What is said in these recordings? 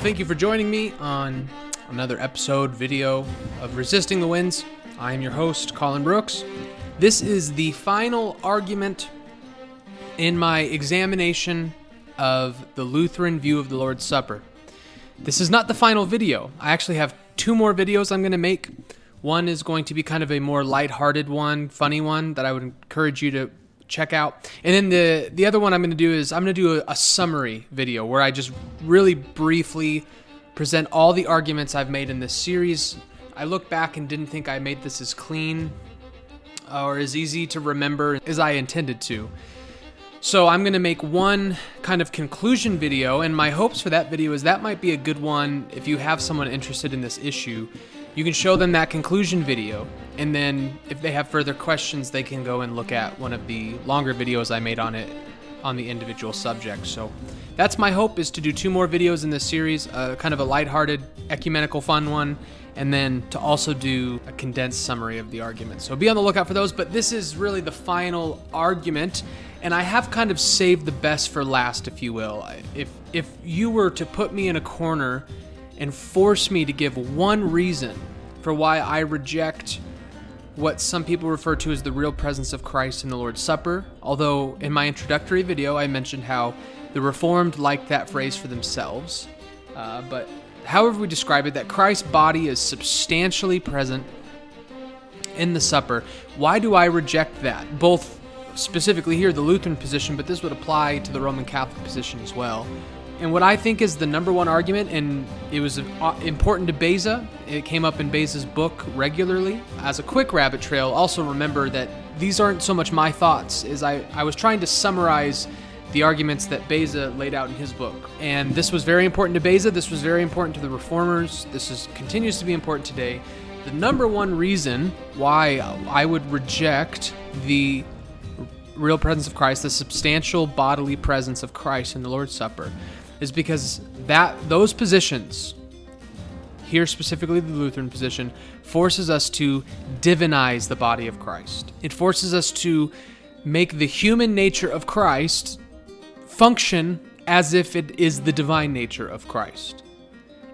thank you for joining me on another episode video of Resisting the Winds. I am your host, Colin Brooks. This is the final argument in my examination of the Lutheran view of the Lord's Supper. This is not the final video. I actually have two more videos I'm going to make. One is going to be kind of a more lighthearted one, funny one that I would encourage you to check out. And then the the other one I'm going to do is I'm going to do a, a summary video where I just really briefly present all the arguments I've made in this series. I look back and didn't think I made this as clean uh, or as easy to remember as I intended to. So I'm going to make one kind of conclusion video, and my hopes for that video is that might be a good one if you have someone interested in this issue. You can show them that conclusion video, and then if they have further questions, they can go and look at one of the longer videos I made on it on the individual subject. So that's my hope is to do two more videos in this series, uh, kind of a lighthearted, ecumenical, fun one, and then to also do a condensed summary of the argument. So be on the lookout for those. But this is really the final argument, and I have kind of saved the best for last, if you will. If if you were to put me in a corner and force me to give one reason for why I reject what some people refer to as the real presence of Christ in the Lord's Supper, although in my introductory video I mentioned how the Reformed like that phrase for themselves. Uh, but however we describe it, that Christ's body is substantially present in the supper. Why do I reject that? Both specifically here, the Lutheran position, but this would apply to the Roman Catholic position as well. And what I think is the number one argument, and it was uh, important to Beza, it came up in Beza's book regularly. As a quick rabbit trail, also remember that these aren't so much my thoughts, is I, I was trying to summarize the arguments that Beza laid out in his book. And this was very important to Beza, this was very important to the reformers, this is, continues to be important today. The number one reason why I would reject the real presence of Christ, the substantial bodily presence of Christ in the Lord's Supper, is because that those positions here specifically the Lutheran position forces us to divinize the body of Christ. It forces us to make the human nature of Christ function as if it is the divine nature of Christ.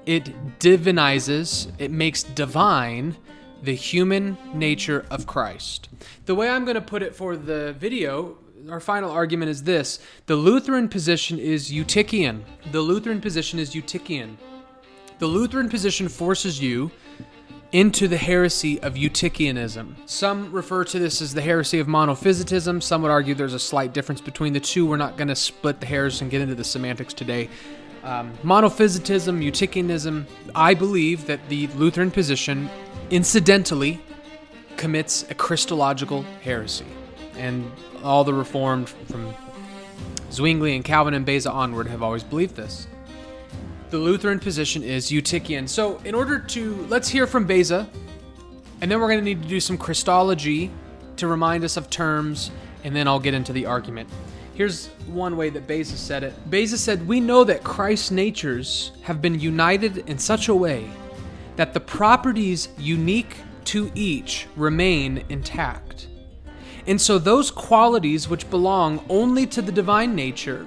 It divinizes, it makes divine the human nature of Christ. The way I'm going to put it for the video our final argument is this the Lutheran position is Eutychian. The Lutheran position is Eutychian. The Lutheran position forces you into the heresy of Eutychianism. Some refer to this as the heresy of monophysitism. Some would argue there's a slight difference between the two. We're not going to split the hairs and get into the semantics today. Um, monophysitism, Eutychianism, I believe that the Lutheran position incidentally commits a Christological heresy. And all the Reformed from Zwingli and Calvin and Beza onward have always believed this. The Lutheran position is Eutychian. So, in order to, let's hear from Beza, and then we're going to need to do some Christology to remind us of terms, and then I'll get into the argument. Here's one way that Beza said it. Beza said, We know that Christ's natures have been united in such a way that the properties unique to each remain intact. And so those qualities which belong only to the divine nature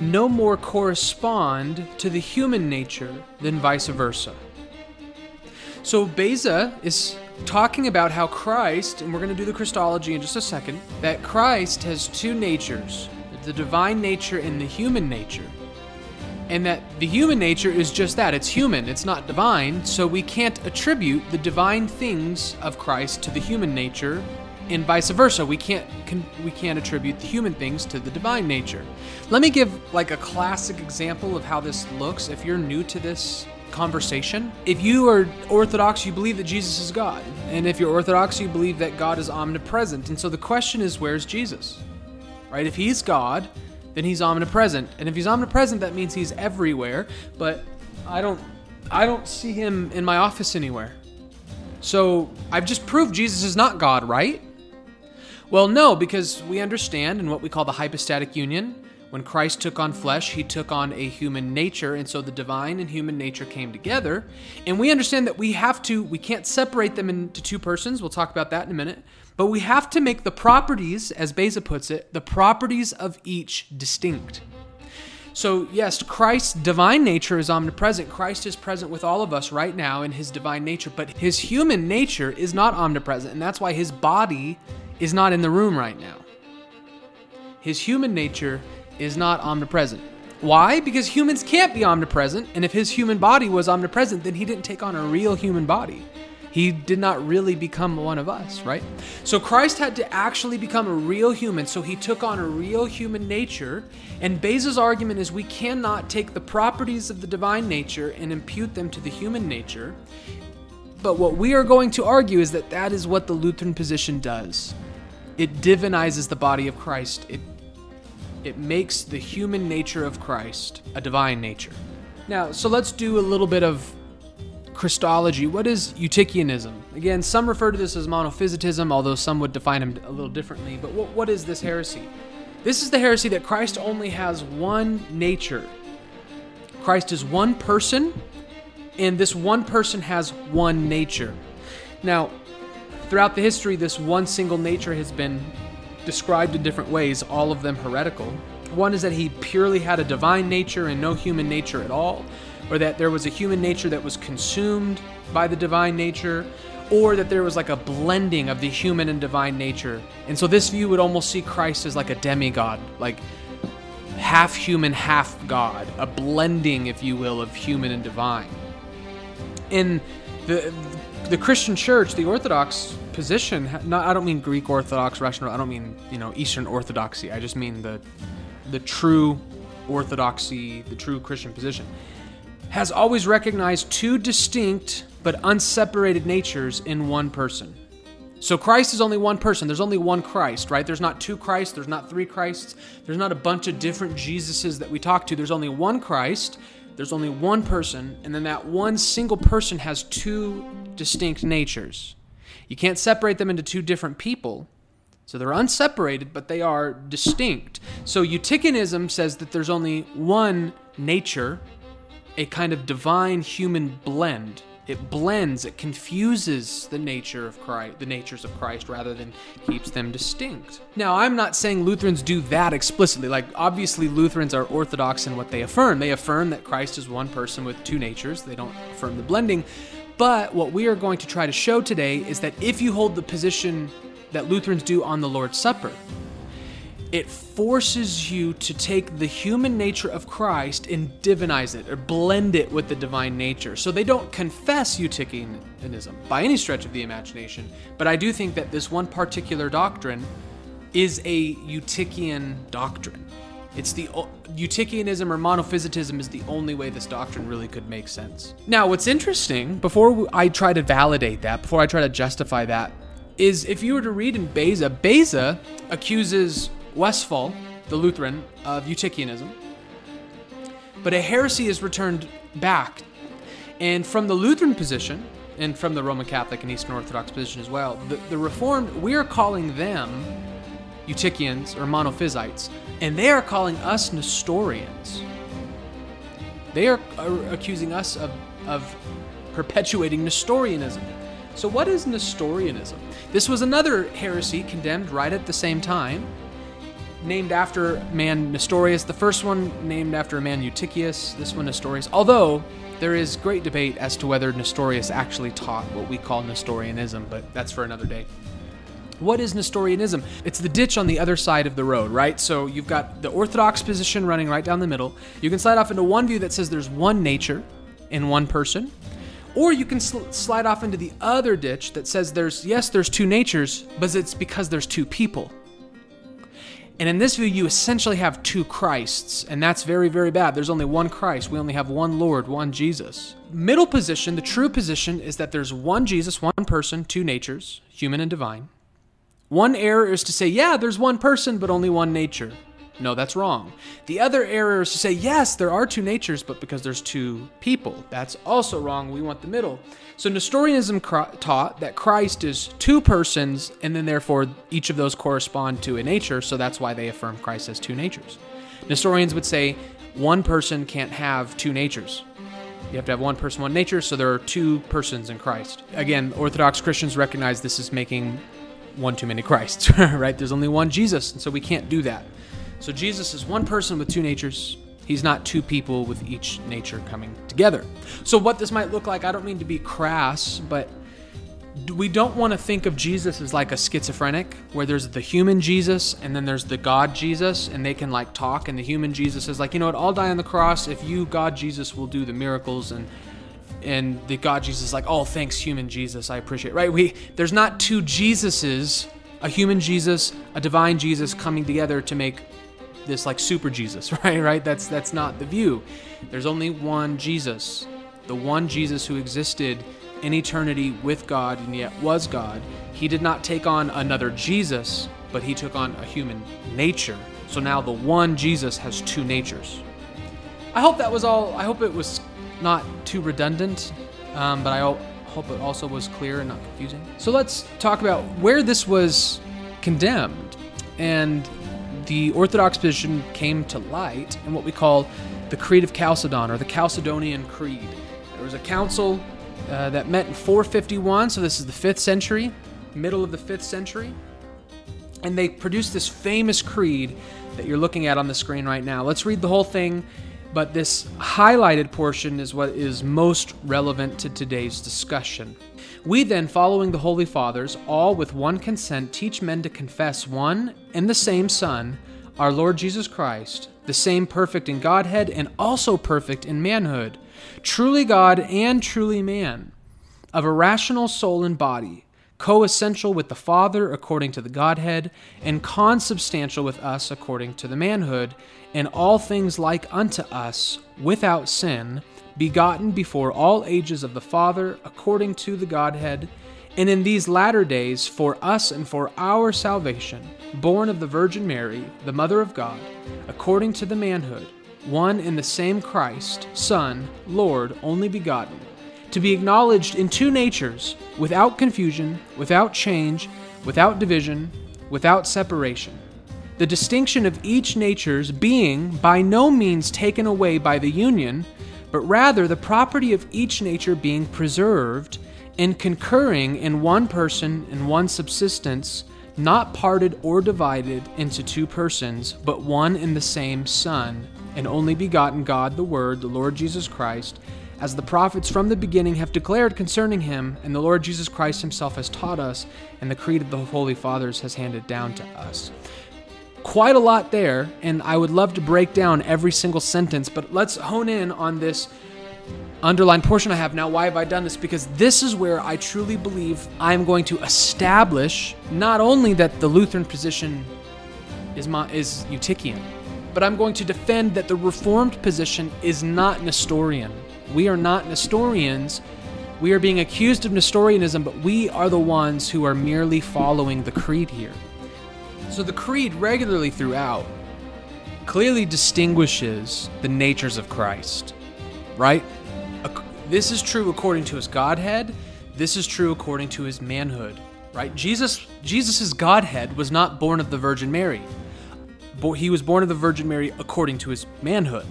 no more correspond to the human nature than vice versa. So Beza is talking about how Christ, and we're going to do the Christology in just a second, that Christ has two natures the divine nature and the human nature. And that the human nature is just that it's human, it's not divine, so we can't attribute the divine things of Christ to the human nature and vice versa. We can't can, we can't attribute the human things to the divine nature. Let me give like a classic example of how this looks. If you're new to this conversation, if you are Orthodox, you believe that Jesus is God, and if you're Orthodox, you believe that God is omnipresent. And so the question is, where's Jesus? Right? If He's God, then He's omnipresent, and if He's omnipresent, that means He's everywhere. But I don't I don't see Him in my office anywhere. So I've just proved Jesus is not God, right? Well, no, because we understand in what we call the hypostatic union, when Christ took on flesh, he took on a human nature, and so the divine and human nature came together. And we understand that we have to, we can't separate them into two persons. We'll talk about that in a minute. But we have to make the properties, as Beza puts it, the properties of each distinct. So, yes, Christ's divine nature is omnipresent. Christ is present with all of us right now in his divine nature, but his human nature is not omnipresent, and that's why his body is not in the room right now. His human nature is not omnipresent. Why? Because humans can't be omnipresent, and if his human body was omnipresent, then he didn't take on a real human body. He did not really become one of us, right? So Christ had to actually become a real human, so he took on a real human nature. And Beza's argument is we cannot take the properties of the divine nature and impute them to the human nature. But what we are going to argue is that that is what the Lutheran position does. It divinizes the body of Christ. It it makes the human nature of Christ a divine nature. Now, so let's do a little bit of Christology. What is Eutychianism? Again, some refer to this as monophysitism, although some would define him a little differently. But what, what is this heresy? This is the heresy that Christ only has one nature. Christ is one person, and this one person has one nature. Now, throughout the history, this one single nature has been described in different ways, all of them heretical. One is that he purely had a divine nature and no human nature at all, or that there was a human nature that was consumed by the divine nature, or that there was like a blending of the human and divine nature. And so this view would almost see Christ as like a demigod, like half human, half God, a blending, if you will, of human and divine. In the the Christian Church, the Orthodox position, not I don't mean Greek Orthodox, Russian, I don't mean you know Eastern Orthodoxy. I just mean the the true Orthodoxy, the true Christian position, has always recognized two distinct but unseparated natures in one person. So Christ is only one person. There's only one Christ, right? There's not two Christs. There's not three Christs. There's not a bunch of different Jesuses that we talk to. There's only one Christ. There's only one person, and then that one single person has two distinct natures. You can't separate them into two different people. So they're unseparated, but they are distinct. So Eutychianism says that there's only one nature, a kind of divine human blend it blends it confuses the nature of christ the natures of christ rather than keeps them distinct. Now i'm not saying lutherans do that explicitly. Like obviously lutherans are orthodox in what they affirm. They affirm that christ is one person with two natures. They don't affirm the blending. But what we are going to try to show today is that if you hold the position that lutherans do on the lord's supper it forces you to take the human nature of Christ and divinize it or blend it with the divine nature. So they don't confess Eutychianism by any stretch of the imagination, but I do think that this one particular doctrine is a Eutychian doctrine. It's the Eutychianism or monophysitism is the only way this doctrine really could make sense. Now, what's interesting, before I try to validate that, before I try to justify that, is if you were to read in Beza, Beza accuses Westphal, the Lutheran, of Eutychianism. But a heresy is returned back. And from the Lutheran position, and from the Roman Catholic and Eastern Orthodox position as well, the, the Reformed, we are calling them Eutychians or Monophysites, and they are calling us Nestorians. They are, are accusing us of, of perpetuating Nestorianism. So, what is Nestorianism? This was another heresy condemned right at the same time named after man Nestorius. The first one named after a man Eutychius. This one Nestorius. Although there is great debate as to whether Nestorius actually taught what we call Nestorianism, but that's for another day. What is Nestorianism? It's the ditch on the other side of the road, right? So you've got the Orthodox position running right down the middle. You can slide off into one view that says there's one nature in one person, or you can sl- slide off into the other ditch that says there's, yes, there's two natures, but it's because there's two people. And in this view, you essentially have two Christs, and that's very, very bad. There's only one Christ. We only have one Lord, one Jesus. Middle position, the true position, is that there's one Jesus, one person, two natures, human and divine. One error is to say, yeah, there's one person, but only one nature. No, that's wrong. The other error is to say, yes, there are two natures, but because there's two people. That's also wrong. We want the middle. So Nestorianism taught that Christ is two persons, and then therefore each of those correspond to a nature, so that's why they affirm Christ as two natures. Nestorians would say one person can't have two natures. You have to have one person, one nature, so there are two persons in Christ. Again, Orthodox Christians recognize this is making one too many Christs, right? There's only one Jesus, and so we can't do that. So Jesus is one person with two natures. He's not two people with each nature coming together. So, what this might look like, I don't mean to be crass, but we don't want to think of Jesus as like a schizophrenic, where there's the human Jesus and then there's the God Jesus, and they can like talk, and the human Jesus is like, you know what, I'll die on the cross if you, God Jesus, will do the miracles, and and the God Jesus is like, oh, thanks, human Jesus, I appreciate. It. Right? We there's not two Jesuses, a human Jesus, a divine Jesus coming together to make this like super Jesus, right? Right? That's that's not the view. There's only one Jesus, the one Jesus who existed in eternity with God and yet was God. He did not take on another Jesus, but he took on a human nature. So now the one Jesus has two natures. I hope that was all. I hope it was not too redundant, um, but I hope it also was clear and not confusing. So let's talk about where this was condemned. And the Orthodox position came to light in what we call the Creed of Chalcedon or the Chalcedonian Creed. There was a council uh, that met in 451, so this is the 5th century, middle of the 5th century. And they produced this famous creed that you're looking at on the screen right now. Let's read the whole thing, but this highlighted portion is what is most relevant to today's discussion. We then, following the Holy Fathers, all with one consent, teach men to confess one and the same Son, our Lord Jesus Christ, the same perfect in Godhead and also perfect in manhood truly God and truly man, of a rational soul and body, co-essential with the Father according to the Godhead, and consubstantial with us according to the manhood, and all things like unto us, without sin, begotten before all ages of the Father according to the Godhead, and in these latter days for us and for our salvation, born of the Virgin Mary, the Mother of God, according to the manhood one and the same Christ, Son, Lord, only begotten, to be acknowledged in two natures, without confusion, without change, without division, without separation. The distinction of each nature's being by no means taken away by the union, but rather the property of each nature being preserved and concurring in one person and one subsistence, not parted or divided into two persons, but one and the same Son and only begotten God, the Word, the Lord Jesus Christ, as the prophets from the beginning have declared concerning him, and the Lord Jesus Christ himself has taught us, and the creed of the Holy Fathers has handed down to us. Quite a lot there, and I would love to break down every single sentence, but let's hone in on this underlined portion I have now. Why have I done this? Because this is where I truly believe I'm going to establish not only that the Lutheran position is, my, is Eutychian, but I'm going to defend that the Reformed position is not Nestorian. We are not Nestorians. We are being accused of Nestorianism, but we are the ones who are merely following the creed here. So the creed regularly throughout clearly distinguishes the natures of Christ, right? This is true according to his Godhead. This is true according to his manhood, right? Jesus Jesus's Godhead was not born of the Virgin Mary But he was born of the Virgin Mary according to his manhood.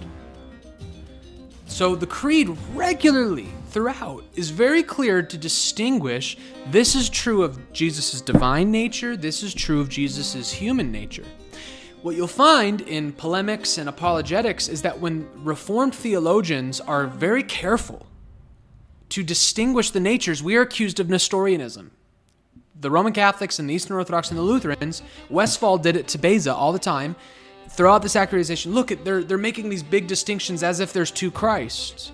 So the creed regularly throughout is very clear to distinguish this is true of Jesus' divine nature, this is true of Jesus' human nature. What you'll find in polemics and apologetics is that when Reformed theologians are very careful to distinguish the natures, we are accused of Nestorianism the Roman Catholics and the Eastern Orthodox and the Lutherans, Westphal did it to Beza all the time. Throughout the sacralization, look at they're they're making these big distinctions as if there's two Christs.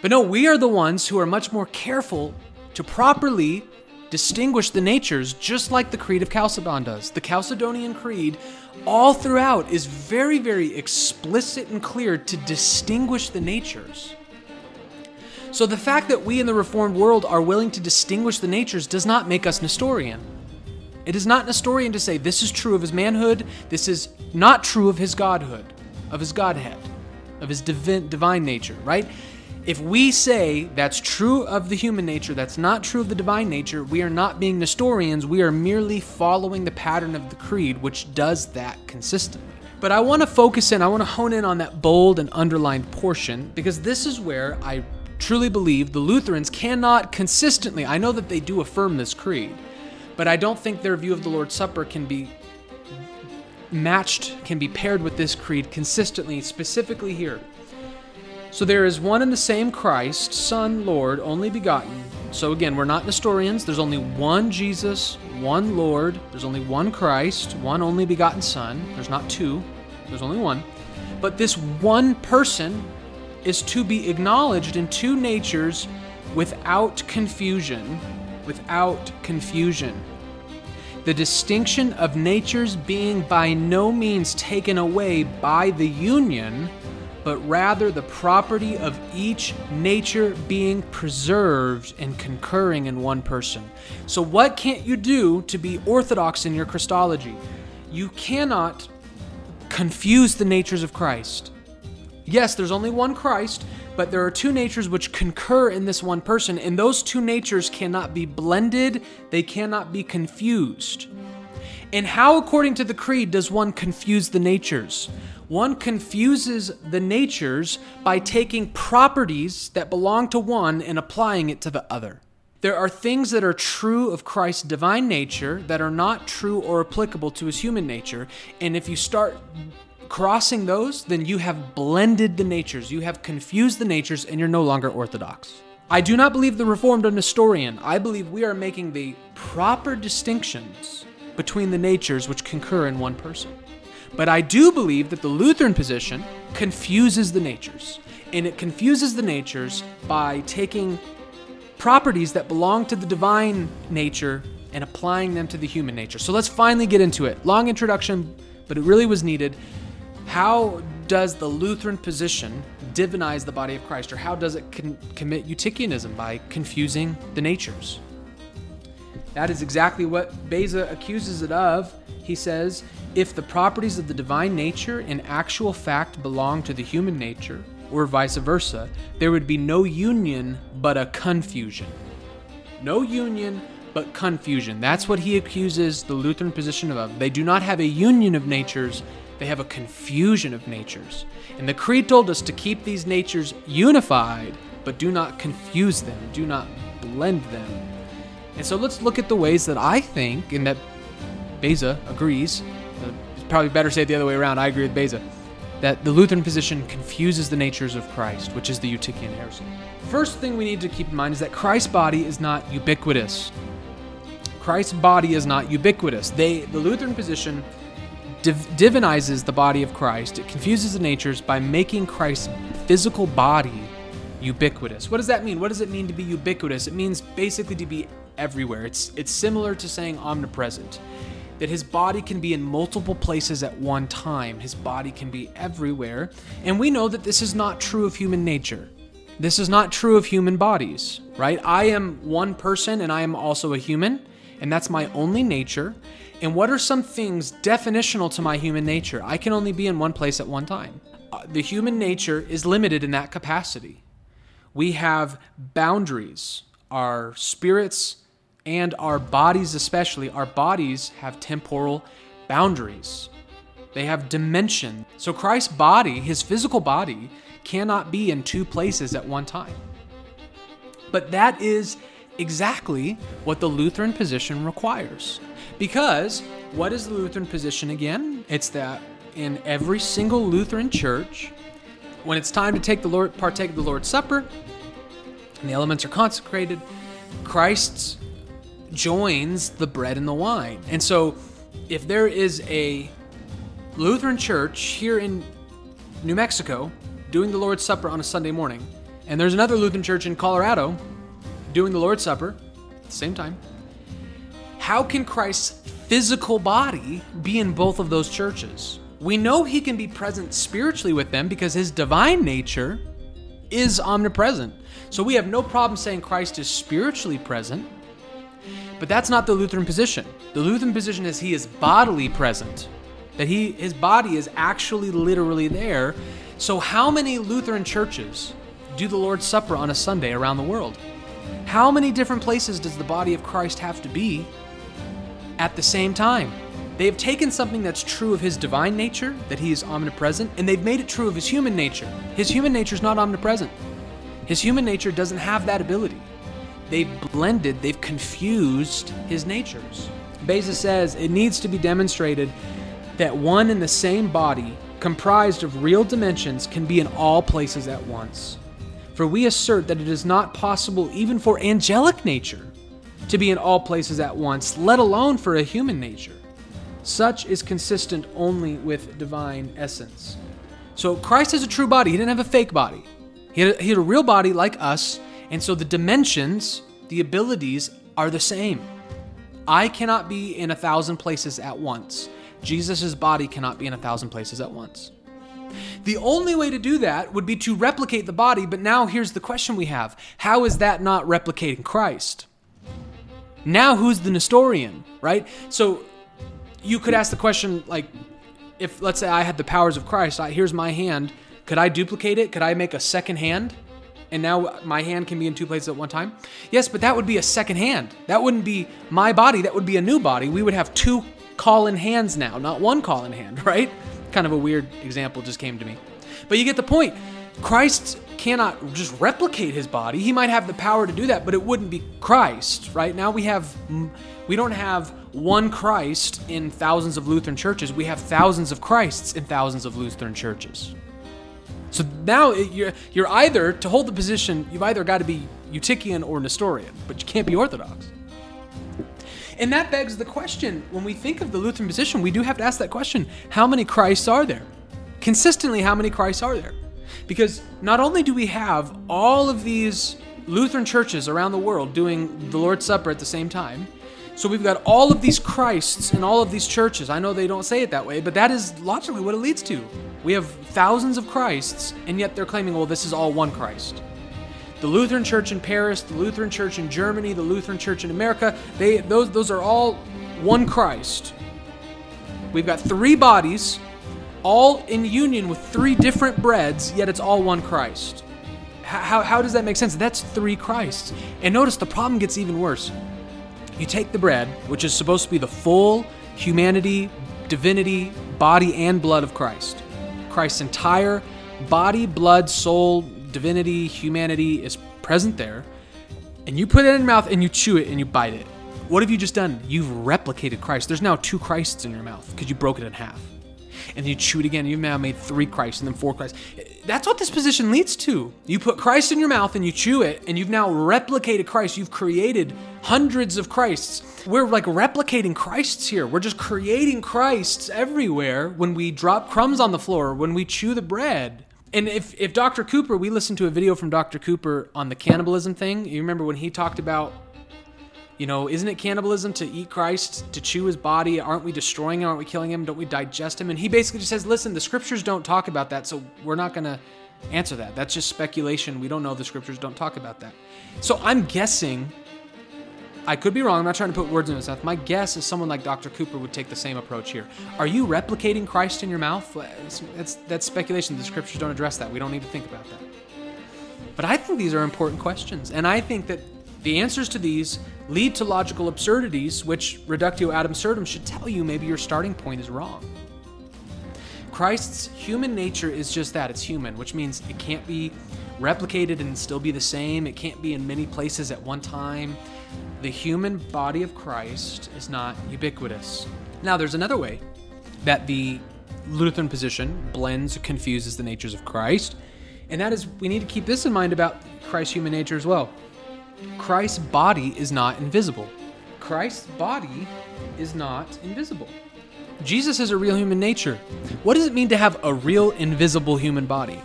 But no, we are the ones who are much more careful to properly distinguish the natures, just like the Creed of Chalcedon does. The Chalcedonian Creed, all throughout, is very, very explicit and clear to distinguish the natures. So the fact that we in the Reformed world are willing to distinguish the natures does not make us Nestorian. It is not Nestorian to say this is true of his manhood, this is not true of his godhood, of his godhead, of his divine, nature, right? If we say that's true of the human nature, that's not true of the divine nature, we are not being Nestorians, we are merely following the pattern of the creed, which does that consistently. But I want to focus in, I want to hone in on that bold and underlined portion because this is where I truly believe the Lutherans cannot consistently, I know that they do affirm this creed, but I don't think their view of the Lord's Supper can be matched, can be paired with this creed consistently, specifically here. So there is one and the same Christ, Son, Lord, only begotten. So again, we're not Nestorians. There's only one Jesus, one Lord. There's only one Christ, one only begotten Son. There's not two, there's only one. But this one person is to be acknowledged in two natures without confusion. Without confusion. The distinction of natures being by no means taken away by the union but rather the property of each nature being preserved and concurring in one person. So, what can't you do to be orthodox in your Christology? You cannot confuse the natures of Christ. Yes, there's only one Christ, but there are two natures which concur in this one person, and those two natures cannot be blended, they cannot be confused. And how, according to the Creed, does one confuse the natures? One confuses the natures by taking properties that belong to one and applying it to the other. There are things that are true of Christ's divine nature that are not true or applicable to his human nature. And if you start crossing those, then you have blended the natures, you have confused the natures, and you're no longer orthodox. I do not believe the Reformed or Nestorian. I believe we are making the proper distinctions between the natures which concur in one person. But I do believe that the Lutheran position confuses the natures. And it confuses the natures by taking properties that belong to the divine nature and applying them to the human nature. So let's finally get into it. Long introduction, but it really was needed. How does the Lutheran position divinize the body of Christ, or how does it con- commit Eutychianism by confusing the natures? That is exactly what Beza accuses it of. He says, if the properties of the divine nature in actual fact belong to the human nature, or vice versa, there would be no union but a confusion. No union but confusion. That's what he accuses the Lutheran position of. They do not have a union of natures, they have a confusion of natures. And the Creed told us to keep these natures unified, but do not confuse them, do not blend them. And so let's look at the ways that I think, and that Beza agrees, probably better say it the other way around. I agree with Beza. That the Lutheran position confuses the natures of Christ, which is the Eutychian heresy. First thing we need to keep in mind is that Christ's body is not ubiquitous. Christ's body is not ubiquitous. They, the Lutheran position, div- divinizes the body of Christ. It confuses the natures by making Christ's physical body ubiquitous. What does that mean? What does it mean to be ubiquitous? It means basically to be everywhere. It's it's similar to saying omnipresent that his body can be in multiple places at one time. His body can be everywhere. And we know that this is not true of human nature. This is not true of human bodies, right? I am one person and I am also a human, and that's my only nature. And what are some things definitional to my human nature? I can only be in one place at one time. Uh, the human nature is limited in that capacity. We have boundaries. Our spirits and our bodies, especially, our bodies have temporal boundaries. They have dimension. So Christ's body, his physical body, cannot be in two places at one time. But that is exactly what the Lutheran position requires. Because what is the Lutheran position again? It's that in every single Lutheran church, when it's time to take the Lord partake of the Lord's Supper, and the elements are consecrated, Christ's joins the bread and the wine. And so, if there is a Lutheran church here in New Mexico doing the Lord's Supper on a Sunday morning, and there's another Lutheran church in Colorado doing the Lord's Supper at the same time, how can Christ's physical body be in both of those churches? We know he can be present spiritually with them because his divine nature is omnipresent. So we have no problem saying Christ is spiritually present but that's not the Lutheran position. The Lutheran position is he is bodily present, that he his body is actually literally there. So how many Lutheran churches do the Lord's Supper on a Sunday around the world? How many different places does the body of Christ have to be at the same time? They have taken something that's true of his divine nature, that he is omnipresent, and they've made it true of his human nature. His human nature is not omnipresent. His human nature doesn't have that ability they've blended, they've confused his natures. Beza says it needs to be demonstrated that one and the same body, comprised of real dimensions, can be in all places at once. For we assert that it is not possible even for angelic nature to be in all places at once, let alone for a human nature. Such is consistent only with divine essence. So Christ has a true body. He didn't have a fake body. He had a, he had a real body like us, and so the dimensions, the abilities are the same. I cannot be in a thousand places at once. Jesus' body cannot be in a thousand places at once. The only way to do that would be to replicate the body, but now here's the question we have How is that not replicating Christ? Now, who's the Nestorian, right? So you could ask the question like, if let's say I had the powers of Christ, I, here's my hand, could I duplicate it? Could I make a second hand? And now my hand can be in two places at one time? Yes, but that would be a second hand. That wouldn't be my body, that would be a new body. We would have two Colin hands now, not one Colin hand, right? Kind of a weird example just came to me. But you get the point. Christ cannot just replicate his body. He might have the power to do that, but it wouldn't be Christ, right? Now we have we don't have one Christ in thousands of Lutheran churches. We have thousands of Christs in thousands of Lutheran churches. So now you're, you're either, to hold the position, you've either got to be Eutychian or Nestorian, but you can't be Orthodox. And that begs the question when we think of the Lutheran position, we do have to ask that question how many Christs are there? Consistently, how many Christs are there? Because not only do we have all of these Lutheran churches around the world doing the Lord's Supper at the same time, so we've got all of these Christs in all of these churches. I know they don't say it that way, but that is logically what it leads to. We have thousands of Christs, and yet they're claiming, well, this is all one Christ. The Lutheran Church in Paris, the Lutheran Church in Germany, the Lutheran Church in America, they those those are all one Christ. We've got three bodies, all in union with three different breads, yet it's all one Christ. How, how does that make sense? That's three Christs. And notice the problem gets even worse. You take the bread, which is supposed to be the full humanity, divinity, body, and blood of Christ. Christ's entire body, blood, soul, divinity, humanity is present there. And you put it in your mouth and you chew it and you bite it. What have you just done? You've replicated Christ. There's now two Christs in your mouth because you broke it in half and you chew it again. You've now made three Christs and then four Christs. That's what this position leads to. You put Christ in your mouth and you chew it, and you've now replicated Christ. You've created hundreds of Christs. We're like replicating Christs here. We're just creating Christs everywhere when we drop crumbs on the floor, when we chew the bread. And if, if Dr. Cooper, we listened to a video from Dr. Cooper on the cannibalism thing. You remember when he talked about you know, isn't it cannibalism to eat Christ, to chew his body? Aren't we destroying him? Aren't we killing him? Don't we digest him? And he basically just says, listen, the scriptures don't talk about that, so we're not going to answer that. That's just speculation. We don't know. The scriptures don't talk about that. So I'm guessing, I could be wrong. I'm not trying to put words in his mouth. My guess is someone like Dr. Cooper would take the same approach here. Are you replicating Christ in your mouth? That's, that's speculation. The scriptures don't address that. We don't need to think about that. But I think these are important questions. And I think that the answers to these lead to logical absurdities, which reductio ad absurdum should tell you maybe your starting point is wrong. Christ's human nature is just that it's human, which means it can't be replicated and still be the same. It can't be in many places at one time. The human body of Christ is not ubiquitous. Now, there's another way that the Lutheran position blends confuses the natures of Christ, and that is we need to keep this in mind about Christ's human nature as well. Christ's body is not invisible. Christ's body is not invisible. Jesus is a real human nature. What does it mean to have a real invisible human body?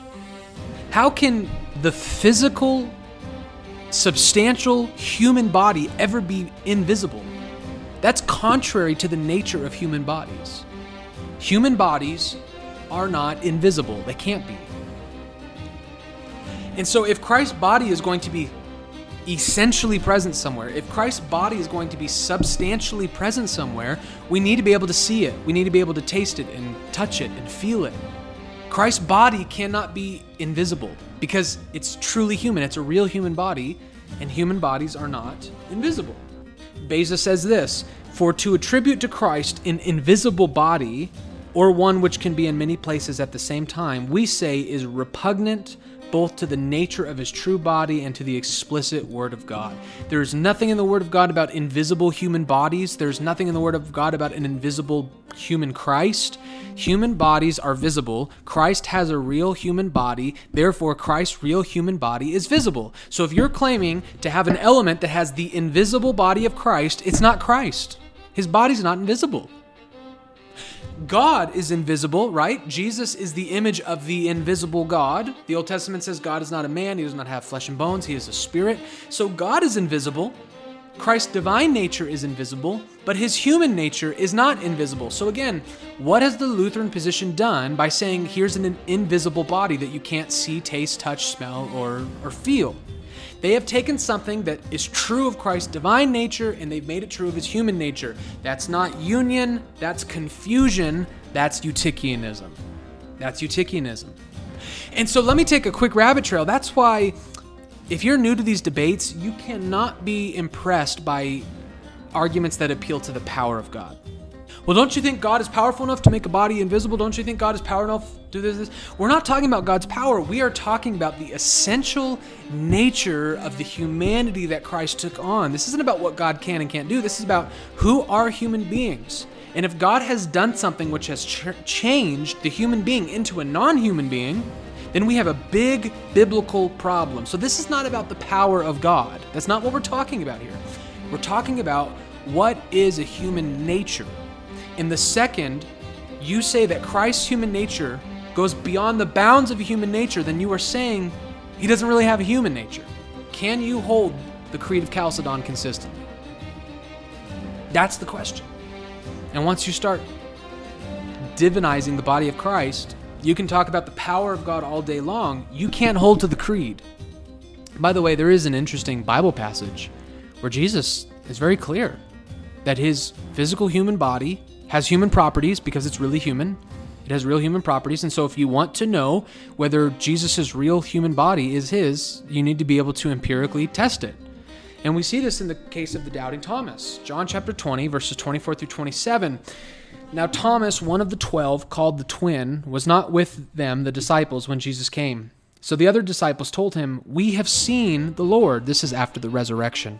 How can the physical, substantial human body ever be invisible? That's contrary to the nature of human bodies. Human bodies are not invisible, they can't be. And so, if Christ's body is going to be essentially present somewhere, if Christ's body is going to be substantially present somewhere, we need to be able to see it. We need to be able to taste it and touch it and feel it. Christ's body cannot be invisible because it's truly human. It's a real human body, and human bodies are not invisible. Beza says this For to attribute to Christ an invisible body, or one which can be in many places at the same time, we say is repugnant both to the nature of his true body and to the explicit Word of God. There is nothing in the Word of God about invisible human bodies. There's nothing in the Word of God about an invisible human Christ. Human bodies are visible. Christ has a real human body. Therefore, Christ's real human body is visible. So if you're claiming to have an element that has the invisible body of Christ, it's not Christ. His body's not invisible. God is invisible, right? Jesus is the image of the invisible God. The Old Testament says God is not a man, he does not have flesh and bones, he is a spirit. So God is invisible. Christ's divine nature is invisible, but his human nature is not invisible. So, again, what has the Lutheran position done by saying here's an invisible body that you can't see, taste, touch, smell, or, or feel? They have taken something that is true of Christ's divine nature and they've made it true of his human nature. That's not union, that's confusion, that's Eutychianism. That's Eutychianism. And so let me take a quick rabbit trail. That's why, if you're new to these debates, you cannot be impressed by arguments that appeal to the power of God. Well, don't you think God is powerful enough to make a body invisible? Don't you think God is powerful enough to do this, this? We're not talking about God's power. We are talking about the essential nature of the humanity that Christ took on. This isn't about what God can and can't do. This is about who are human beings. And if God has done something which has ch- changed the human being into a non human being, then we have a big biblical problem. So this is not about the power of God. That's not what we're talking about here. We're talking about what is a human nature. In the second, you say that Christ's human nature goes beyond the bounds of human nature, then you are saying he doesn't really have a human nature. Can you hold the Creed of Chalcedon consistently? That's the question. And once you start divinizing the body of Christ, you can talk about the power of God all day long. You can't hold to the creed. By the way, there is an interesting Bible passage where Jesus is very clear that his physical human body has human properties because it's really human. It has real human properties. And so, if you want to know whether Jesus' real human body is his, you need to be able to empirically test it. And we see this in the case of the doubting Thomas. John chapter 20, verses 24 through 27. Now, Thomas, one of the twelve, called the twin, was not with them, the disciples, when Jesus came. So the other disciples told him, We have seen the Lord. This is after the resurrection.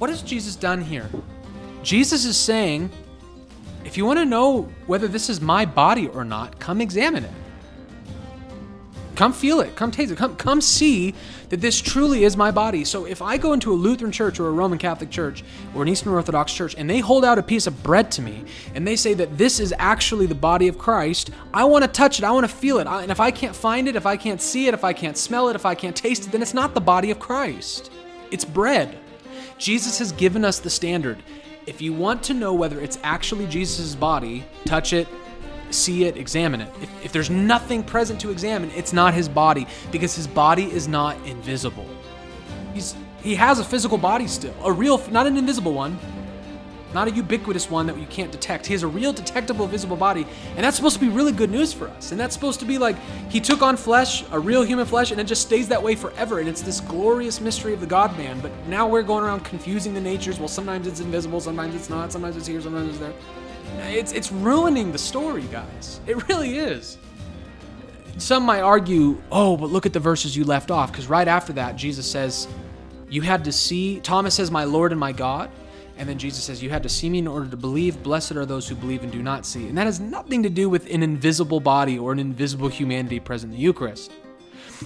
What has Jesus done here? Jesus is saying, if you want to know whether this is my body or not, come examine it. Come feel it. Come taste it. Come, come see that this truly is my body. So if I go into a Lutheran church or a Roman Catholic church or an Eastern Orthodox church and they hold out a piece of bread to me and they say that this is actually the body of Christ, I want to touch it. I want to feel it. And if I can't find it, if I can't see it, if I can't smell it, if I can't taste it, then it's not the body of Christ. It's bread. Jesus has given us the standard. If you want to know whether it's actually Jesus' body, touch it, see it, examine it. If, if, there's nothing present to examine, it's not his body because his body is not invisible. He's he has a physical body still, a real, not an invisible one, not a ubiquitous one that you can't detect. He has a real detectable visible body, and that's supposed to be really good news for us. And that's supposed to be like he took on flesh, a real human flesh, and it just stays that way forever. And it's this glorious mystery of the God man. But now we're going around confusing the natures. Well, sometimes it's invisible, sometimes it's not, sometimes it's here, sometimes it's there. It's it's ruining the story, guys. It really is. Some might argue, oh, but look at the verses you left off, because right after that, Jesus says, You had to see, Thomas says, My Lord and my God. And then Jesus says, You had to see me in order to believe. Blessed are those who believe and do not see. And that has nothing to do with an invisible body or an invisible humanity present in the Eucharist.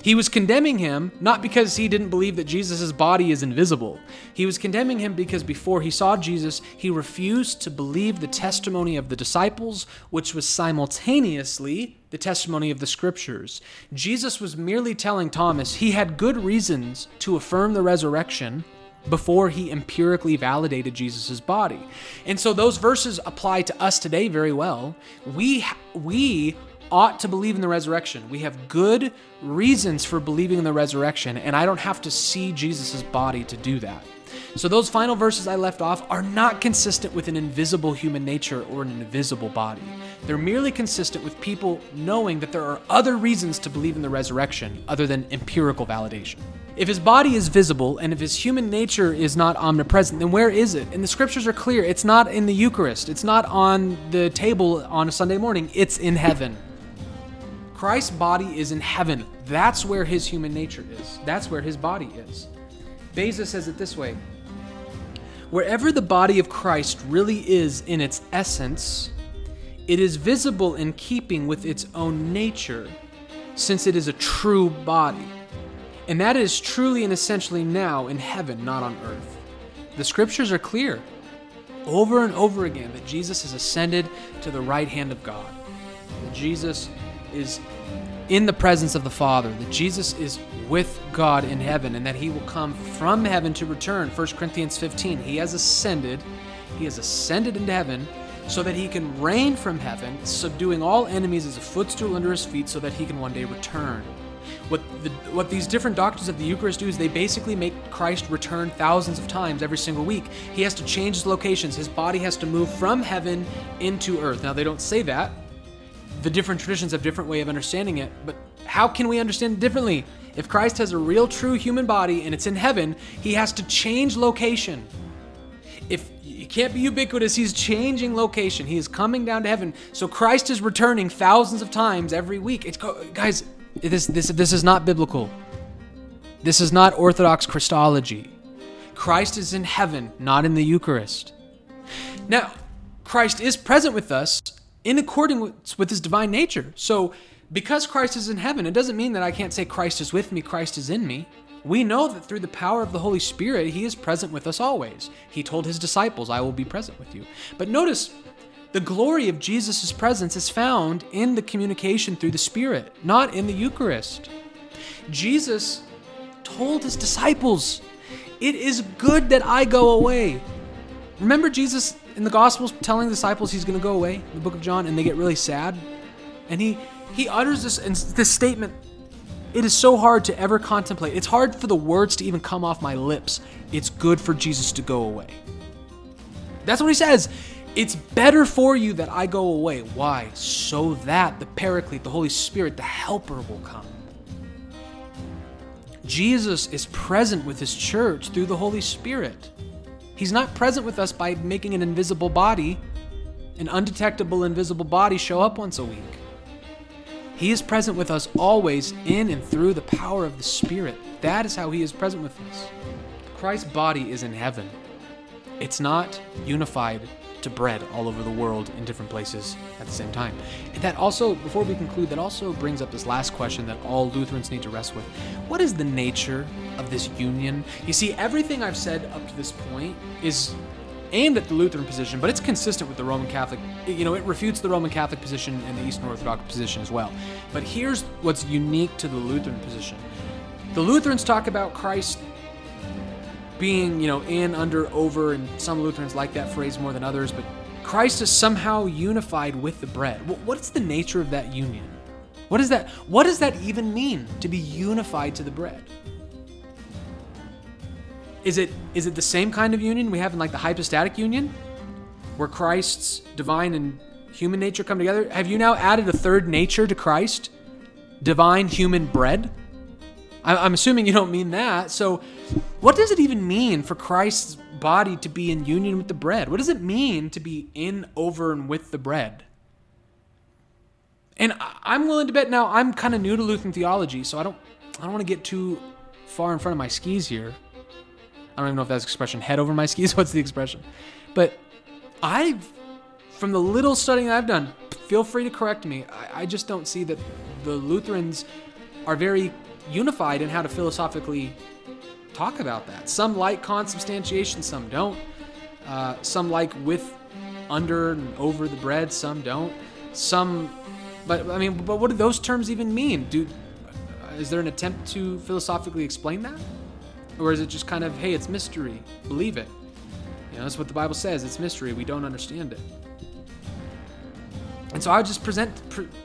He was condemning him not because he didn't believe that Jesus' body is invisible. He was condemning him because before he saw Jesus, he refused to believe the testimony of the disciples, which was simultaneously the testimony of the scriptures. Jesus was merely telling Thomas he had good reasons to affirm the resurrection before he empirically validated Jesus' body. And so those verses apply to us today very well. We we ought to believe in the resurrection. We have good reasons for believing in the resurrection, and I don't have to see Jesus' body to do that. So, those final verses I left off are not consistent with an invisible human nature or an invisible body. They're merely consistent with people knowing that there are other reasons to believe in the resurrection other than empirical validation. If his body is visible and if his human nature is not omnipresent, then where is it? And the scriptures are clear. It's not in the Eucharist, it's not on the table on a Sunday morning, it's in heaven. Christ's body is in heaven. That's where his human nature is. That's where his body is. Beza says it this way Wherever the body of Christ really is in its essence, it is visible in keeping with its own nature, since it is a true body. And that is truly and essentially now in heaven, not on earth. The scriptures are clear over and over again that Jesus has ascended to the right hand of God. That Jesus is in the presence of the Father, that Jesus is with God in heaven, and that he will come from heaven to return. 1 Corinthians 15. He has ascended, he has ascended into heaven so that he can reign from heaven, subduing all enemies as a footstool under his feet, so that he can one day return. What, the, what these different doctors of the Eucharist do is they basically make Christ return thousands of times every single week. He has to change his locations. His body has to move from heaven into earth. Now, they don't say that the different traditions have different way of understanding it, but how can we understand it differently? If Christ has a real true human body and it's in heaven, he has to change location. If he can't be ubiquitous, he's changing location. He is coming down to heaven. So Christ is returning thousands of times every week. It's guys, this this this is not biblical. This is not orthodox Christology. Christ is in heaven, not in the Eucharist. Now, Christ is present with us in accordance with his divine nature. So, because Christ is in heaven, it doesn't mean that I can't say Christ is with me, Christ is in me. We know that through the power of the Holy Spirit, he is present with us always. He told his disciples, I will be present with you. But notice, the glory of Jesus' presence is found in the communication through the Spirit, not in the Eucharist. Jesus told his disciples, It is good that I go away. Remember Jesus in the Gospels telling the disciples he's going to go away in the book of John, and they get really sad. And he he utters this this statement. It is so hard to ever contemplate. It's hard for the words to even come off my lips. It's good for Jesus to go away. That's what he says. It's better for you that I go away. Why? So that the Paraclete, the Holy Spirit, the Helper will come. Jesus is present with his church through the Holy Spirit. He's not present with us by making an invisible body, an undetectable invisible body, show up once a week. He is present with us always in and through the power of the Spirit. That is how He is present with us. Christ's body is in heaven. It's not unified to bread all over the world in different places at the same time. And that also, before we conclude, that also brings up this last question that all Lutherans need to wrestle with. What is the nature of this union? You see, everything I've said up to this point is aimed at the Lutheran position, but it's consistent with the Roman Catholic. You know, it refutes the Roman Catholic position and the Eastern Orthodox position as well. But here's what's unique to the Lutheran position. The Lutherans talk about Christ being, you know, in, under, over, and some Lutherans like that phrase more than others, but Christ is somehow unified with the bread. What's the nature of that union? What does that what does that even mean to be unified to the bread? Is it is it the same kind of union we have in like the hypostatic union where Christ's divine and human nature come together? Have you now added a third nature to Christ? Divine human bread? I'm assuming you don't mean that. So, what does it even mean for Christ's body to be in union with the bread? What does it mean to be in, over, and with the bread? And I'm willing to bet now I'm kind of new to Lutheran theology, so I don't I don't want to get too far in front of my skis here. I don't even know if that's expression head over my skis. What's the expression? But I've from the little studying I've done, feel free to correct me. I, I just don't see that the Lutherans are very unified in how to philosophically talk about that. Some like consubstantiation, some don't. Uh, some like with, under, and over the bread, some don't. Some, but I mean, but what do those terms even mean? Do is there an attempt to philosophically explain that, or is it just kind of, hey, it's mystery, believe it? You know, that's what the Bible says. It's mystery. We don't understand it. And so I would just present,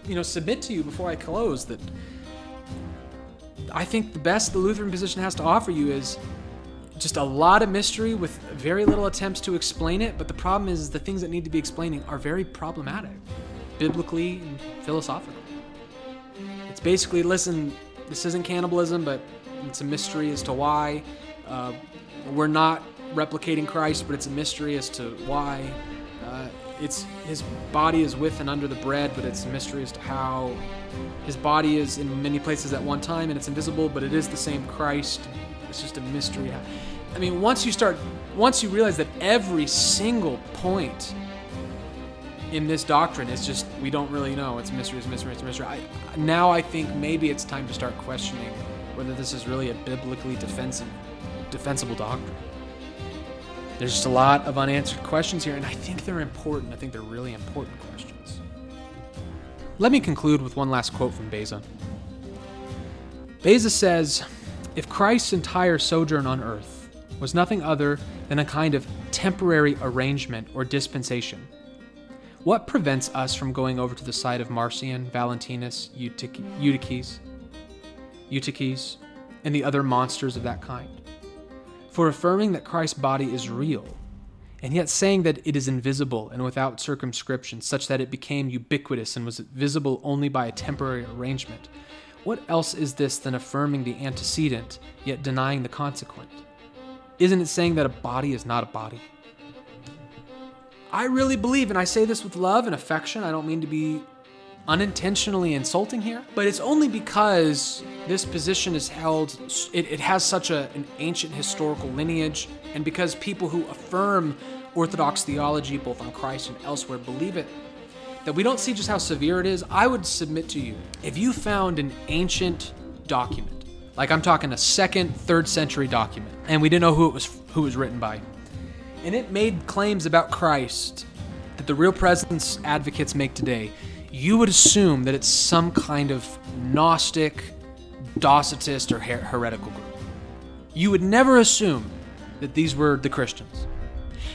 you know, submit to you before I close that I think the best the Lutheran position has to offer you is just a lot of mystery with very little attempts to explain it. But the problem is the things that need to be explaining are very problematic, biblically and philosophically. It's basically listen, this isn't cannibalism, but it's a mystery as to why. Uh, we're not replicating Christ, but it's a mystery as to why. Uh, it's his body is with and under the bread, but it's a mystery as to how. His body is in many places at one time, and it's invisible, but it is the same Christ. It's just a mystery. I mean, once you start, once you realize that every single point in this doctrine is just we don't really know. It's mystery. It's mystery. It's mystery. I, now I think maybe it's time to start questioning whether this is really a biblically defensive, defensible doctrine. There's just a lot of unanswered questions here, and I think they're important. I think they're really important questions. Let me conclude with one last quote from Beza. Beza says If Christ's entire sojourn on earth was nothing other than a kind of temporary arrangement or dispensation, what prevents us from going over to the side of Marcion, Valentinus, Eutyches, Eutyches, and the other monsters of that kind? for affirming that Christ's body is real, and yet saying that it is invisible and without circumscription, such that it became ubiquitous and was visible only by a temporary arrangement. What else is this than affirming the antecedent, yet denying the consequent? Isn't it saying that a body is not a body? I really believe, and I say this with love and affection, I don't mean to be unintentionally insulting here, but it's only because this position is held, it, it has such a, an ancient historical lineage, and because people who affirm Orthodox theology, both on Christ and elsewhere, believe it, that we don't see just how severe it is. I would submit to you if you found an ancient document, like I'm talking a second, third century document, and we didn't know who it was who it was written by, and it made claims about Christ that the real presence advocates make today, you would assume that it's some kind of Gnostic, Docetist, or her- heretical group. You would never assume that these were the Christians.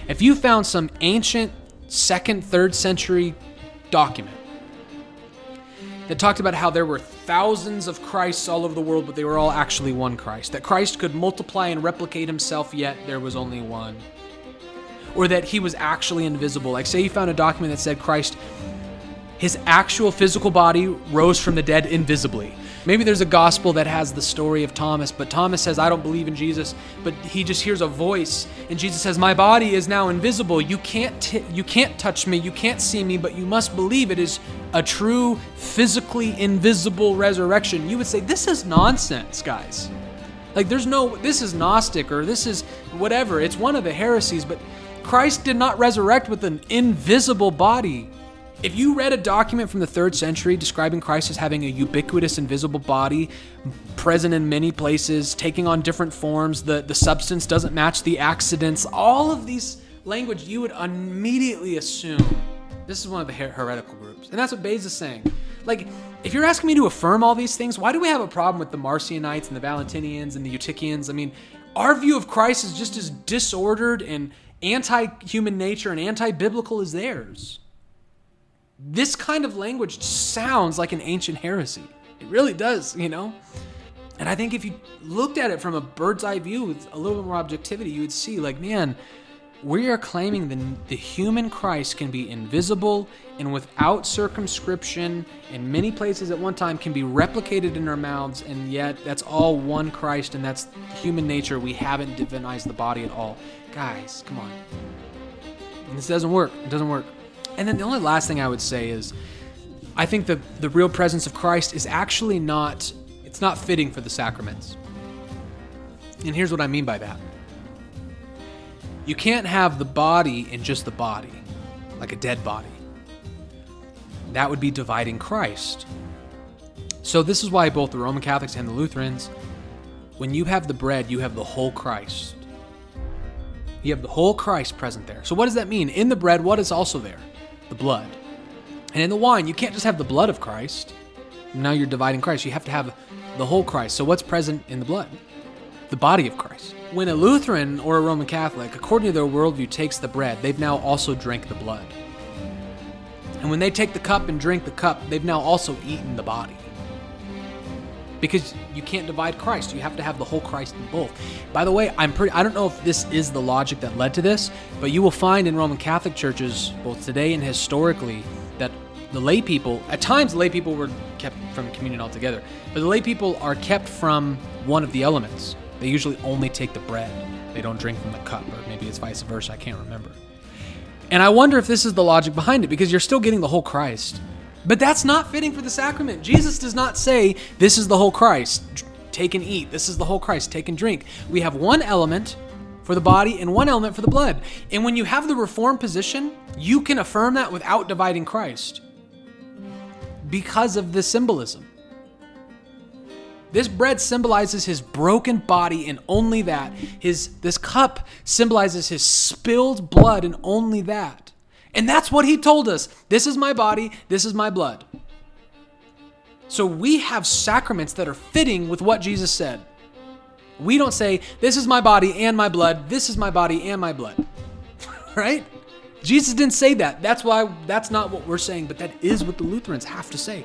If you found some ancient second, third century document that talked about how there were thousands of Christs all over the world, but they were all actually one Christ, that Christ could multiply and replicate himself, yet there was only one. Or that he was actually invisible. Like, say you found a document that said Christ his actual physical body rose from the dead invisibly. Maybe there's a gospel that has the story of Thomas, but Thomas says, I don't believe in Jesus, but he just hears a voice, and Jesus says, My body is now invisible. You can't, t- you can't touch me, you can't see me, but you must believe it is a true, physically invisible resurrection. You would say, This is nonsense, guys. Like, there's no, this is Gnostic or this is whatever. It's one of the heresies, but Christ did not resurrect with an invisible body. If you read a document from the third century describing Christ as having a ubiquitous, invisible body, present in many places, taking on different forms, the, the substance doesn't match the accidents, all of these language, you would immediately assume this is one of the her- heretical groups. And that's what Beza is saying. Like, if you're asking me to affirm all these things, why do we have a problem with the Marcionites and the Valentinians and the Eutychians? I mean, our view of Christ is just as disordered and anti human nature and anti biblical as theirs this kind of language sounds like an ancient heresy. It really does, you know? And I think if you looked at it from a bird's eye view with a little bit more objectivity, you would see, like, man, we are claiming that the human Christ can be invisible and without circumscription in many places at one time can be replicated in our mouths, and yet that's all one Christ and that's human nature. We haven't divinized the body at all. Guys, come on. And this doesn't work. It doesn't work. And then the only last thing I would say is I think the, the real presence of Christ is actually not it's not fitting for the sacraments. And here's what I mean by that. You can't have the body in just the body, like a dead body. That would be dividing Christ. So, this is why both the Roman Catholics and the Lutherans, when you have the bread, you have the whole Christ. You have the whole Christ present there. So, what does that mean? In the bread, what is also there? The blood. And in the wine, you can't just have the blood of Christ. Now you're dividing Christ. You have to have the whole Christ. So what's present in the blood? The body of Christ. When a Lutheran or a Roman Catholic, according to their worldview, takes the bread, they've now also drank the blood. And when they take the cup and drink the cup, they've now also eaten the body. Because you can't divide Christ. You have to have the whole Christ in both. By the way, I'm pretty I don't know if this is the logic that led to this, but you will find in Roman Catholic churches, both today and historically, that the lay people, at times lay people were kept from communion altogether, but the lay people are kept from one of the elements. They usually only take the bread. They don't drink from the cup, or maybe it's vice versa, I can't remember. And I wonder if this is the logic behind it because you're still getting the whole Christ. But that's not fitting for the sacrament. Jesus does not say, This is the whole Christ. Take and eat. This is the whole Christ. Take and drink. We have one element for the body and one element for the blood. And when you have the reformed position, you can affirm that without dividing Christ because of the symbolism. This bread symbolizes his broken body and only that. His this cup symbolizes his spilled blood and only that. And that's what he told us. This is my body, this is my blood. So we have sacraments that are fitting with what Jesus said. We don't say, This is my body and my blood, this is my body and my blood. right? Jesus didn't say that. That's why that's not what we're saying, but that is what the Lutherans have to say.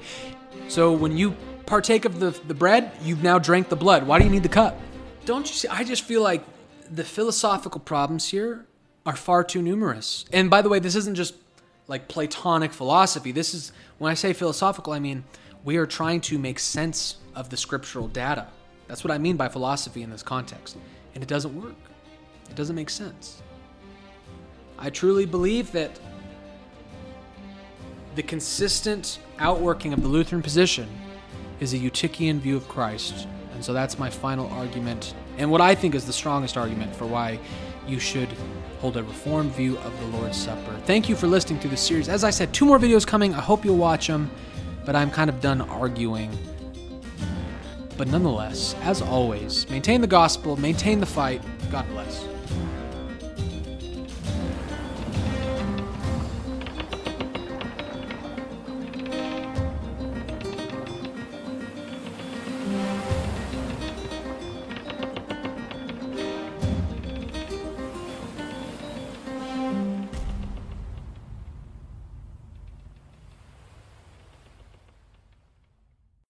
So when you partake of the, the bread, you've now drank the blood. Why do you need the cup? Don't you see? I just feel like the philosophical problems here are far too numerous. And by the way, this isn't just like Platonic philosophy. This is, when I say philosophical, I mean we are trying to make sense of the scriptural data. That's what I mean by philosophy in this context. And it doesn't work, it doesn't make sense. I truly believe that the consistent outworking of the Lutheran position is a Eutychian view of Christ. And so that's my final argument, and what I think is the strongest argument for why you should hold a reformed view of the Lord's Supper. Thank you for listening to the series. As I said, two more videos coming. I hope you'll watch them, but I'm kind of done arguing. But nonetheless, as always, maintain the gospel, maintain the fight. God bless.